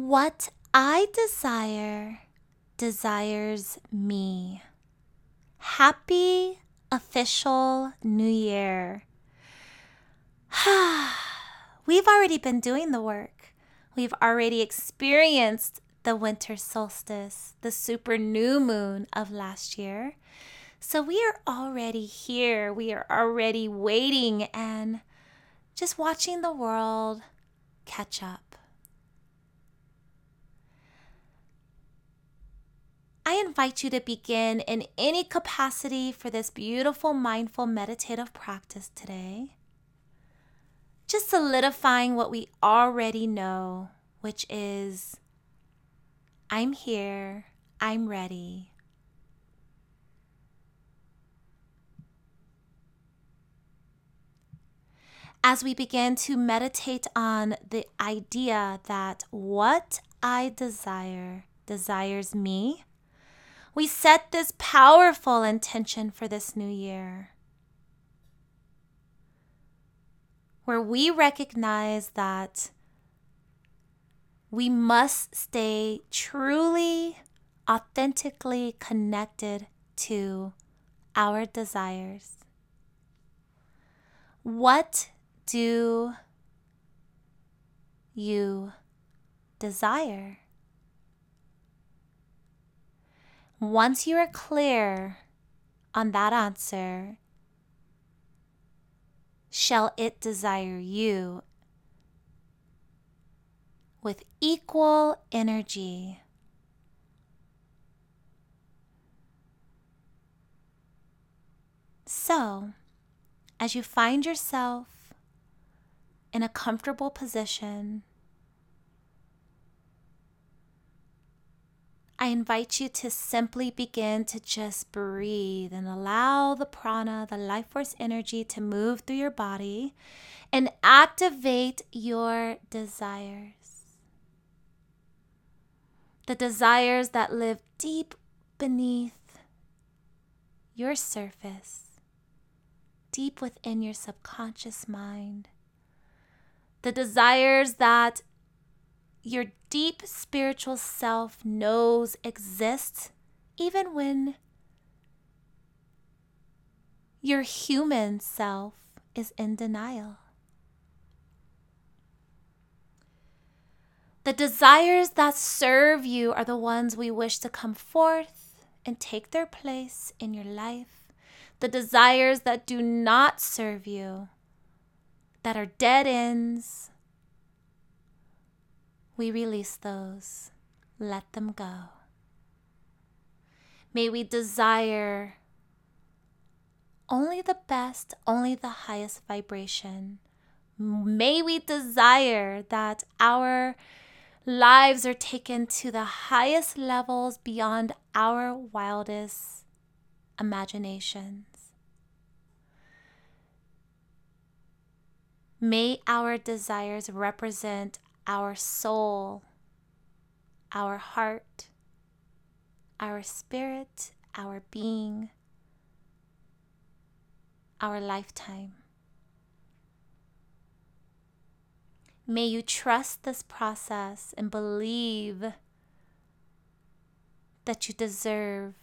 What I desire desires me. Happy official new year. We've already been doing the work. We've already experienced the winter solstice, the super new moon of last year. So we are already here. We are already waiting and just watching the world catch up. I invite you to begin in any capacity for this beautiful mindful meditative practice today. Just solidifying what we already know, which is I'm here, I'm ready. As we begin to meditate on the idea that what I desire desires me, we set this powerful intention for this new year. Where we recognize that we must stay truly, authentically connected to our desires. What do you desire? Once you are clear on that answer, shall it desire you with equal energy? So, as you find yourself in a comfortable position, I invite you to simply begin to just breathe and allow the prana, the life force energy, to move through your body and activate your desires. The desires that live deep beneath your surface, deep within your subconscious mind. The desires that your deep spiritual self knows exists even when your human self is in denial. The desires that serve you are the ones we wish to come forth and take their place in your life. The desires that do not serve you, that are dead ends, we release those. Let them go. May we desire only the best, only the highest vibration. May we desire that our lives are taken to the highest levels beyond our wildest imaginations. May our desires represent our soul, our heart, our spirit, our being, our lifetime. May you trust this process and believe that you deserve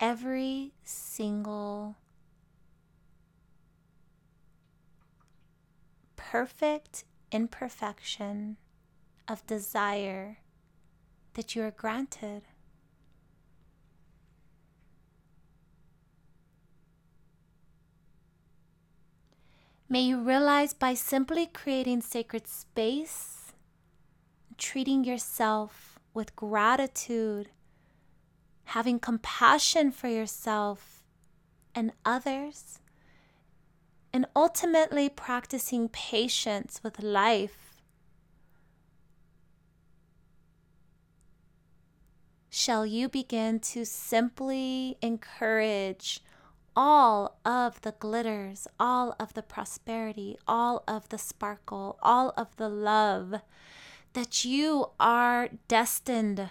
every single perfect imperfection of desire that you are granted. May you realize by simply creating sacred space, treating yourself with gratitude, having compassion for yourself and others, and ultimately practicing patience with life shall you begin to simply encourage all of the glitters, all of the prosperity, all of the sparkle, all of the love that you are destined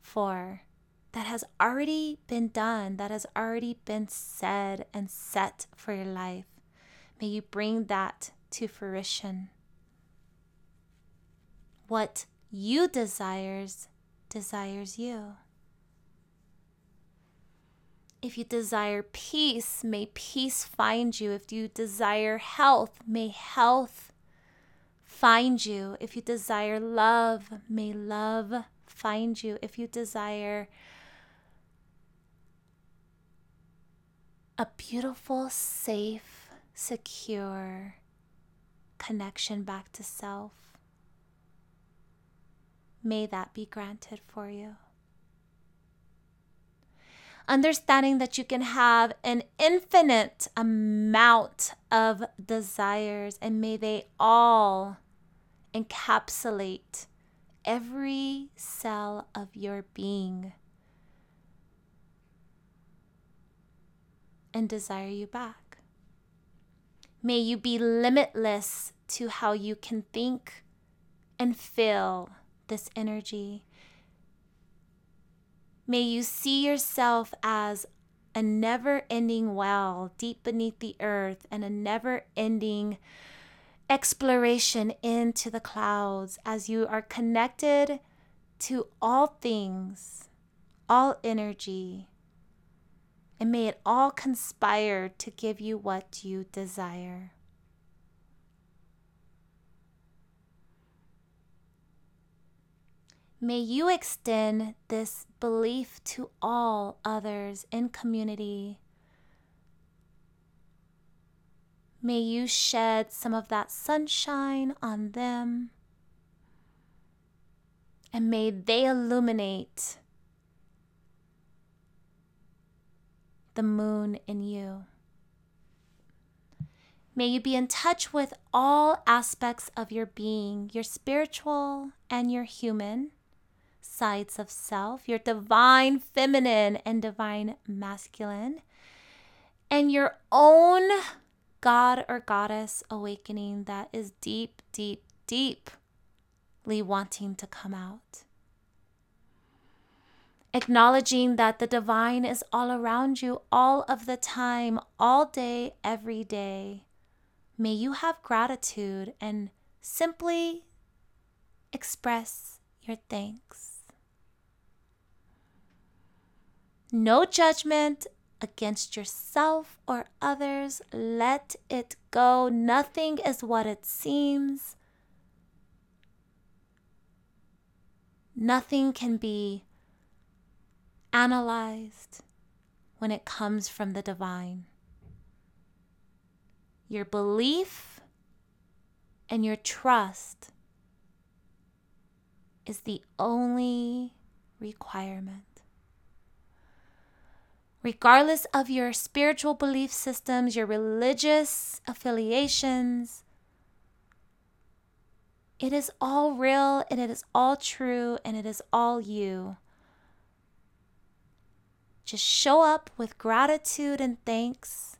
for that has already been done, that has already been said and set for your life. May you bring that to fruition. what you desires desires you. If you desire peace, may peace find you. If you desire health, may health find you. If you desire love, may love find you. If you desire a beautiful, safe, secure connection back to self, may that be granted for you. Understanding that you can have an infinite amount of desires, and may they all encapsulate every cell of your being and desire you back. May you be limitless to how you can think and feel this energy. May you see yourself as a never ending well deep beneath the earth and a never ending exploration into the clouds as you are connected to all things, all energy. And may it all conspire to give you what you desire. May you extend this belief to all others in community. May you shed some of that sunshine on them. And may they illuminate the moon in you. May you be in touch with all aspects of your being, your spiritual and your human sides of self, your divine feminine and divine masculine, and your own God or goddess awakening that is deep, deep, deeply wanting to come out. Acknowledging that the divine is all around you all of the time, all day, every day. May you have gratitude and simply express your thanks. No judgment against yourself or others. Let it go. Nothing is what it seems. Nothing can be analyzed when it comes from the divine. Your belief and your trust is the only requirement regardless of your spiritual belief systems, your religious affiliations. It is all real and it is all true and it is all you. Just show up with gratitude and thanks.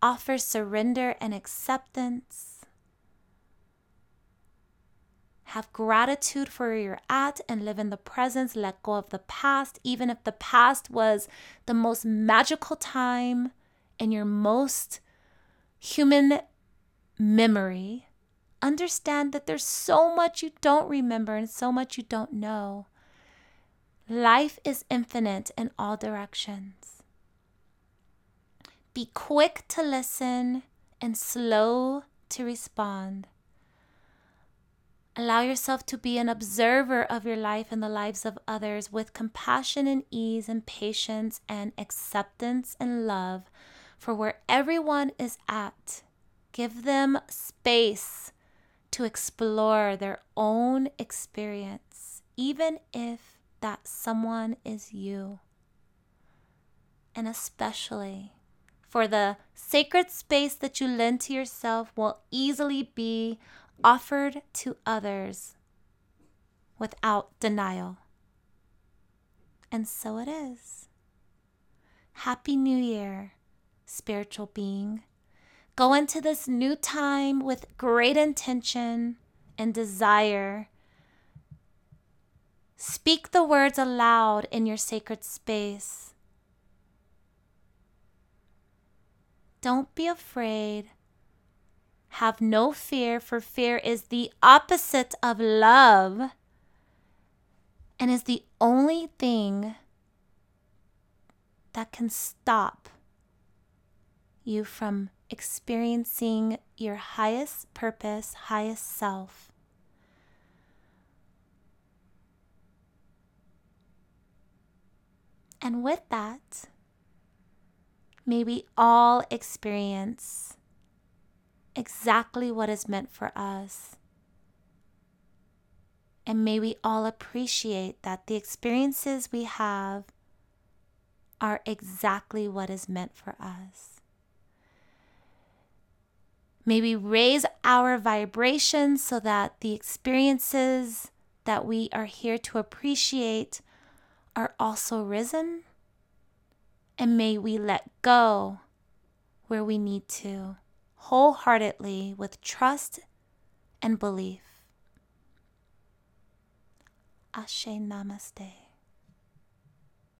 Offer surrender and acceptance have gratitude for where you're at and live in the present. Let go of the past, even if the past was the most magical time in your most human memory. Understand that there's so much you don't remember and so much you don't know. Life is infinite in all directions. Be quick to listen and slow to respond. Allow yourself to be an observer of your life and the lives of others with compassion and ease and patience and acceptance and love for where everyone is at. Give them space to explore their own experience, even if that someone is you. And especially for the sacred space that you lend to yourself will easily be offered to others without denial. And so it is. Happy New Year, spiritual being. Go into this new time with great intention and desire. Speak the words aloud in your sacred space. Don't be afraid Have no fear, for fear is the opposite of love and is the only thing that can stop you from experiencing your highest purpose, highest self. And with that, may we all experience exactly what is meant for us. And may we all appreciate that the experiences we have are exactly what is meant for us. May we raise our vibration so that the experiences that we are here to appreciate are also risen. And may we let go where we need to, wholeheartedly with trust and belief. Ashe Namaste.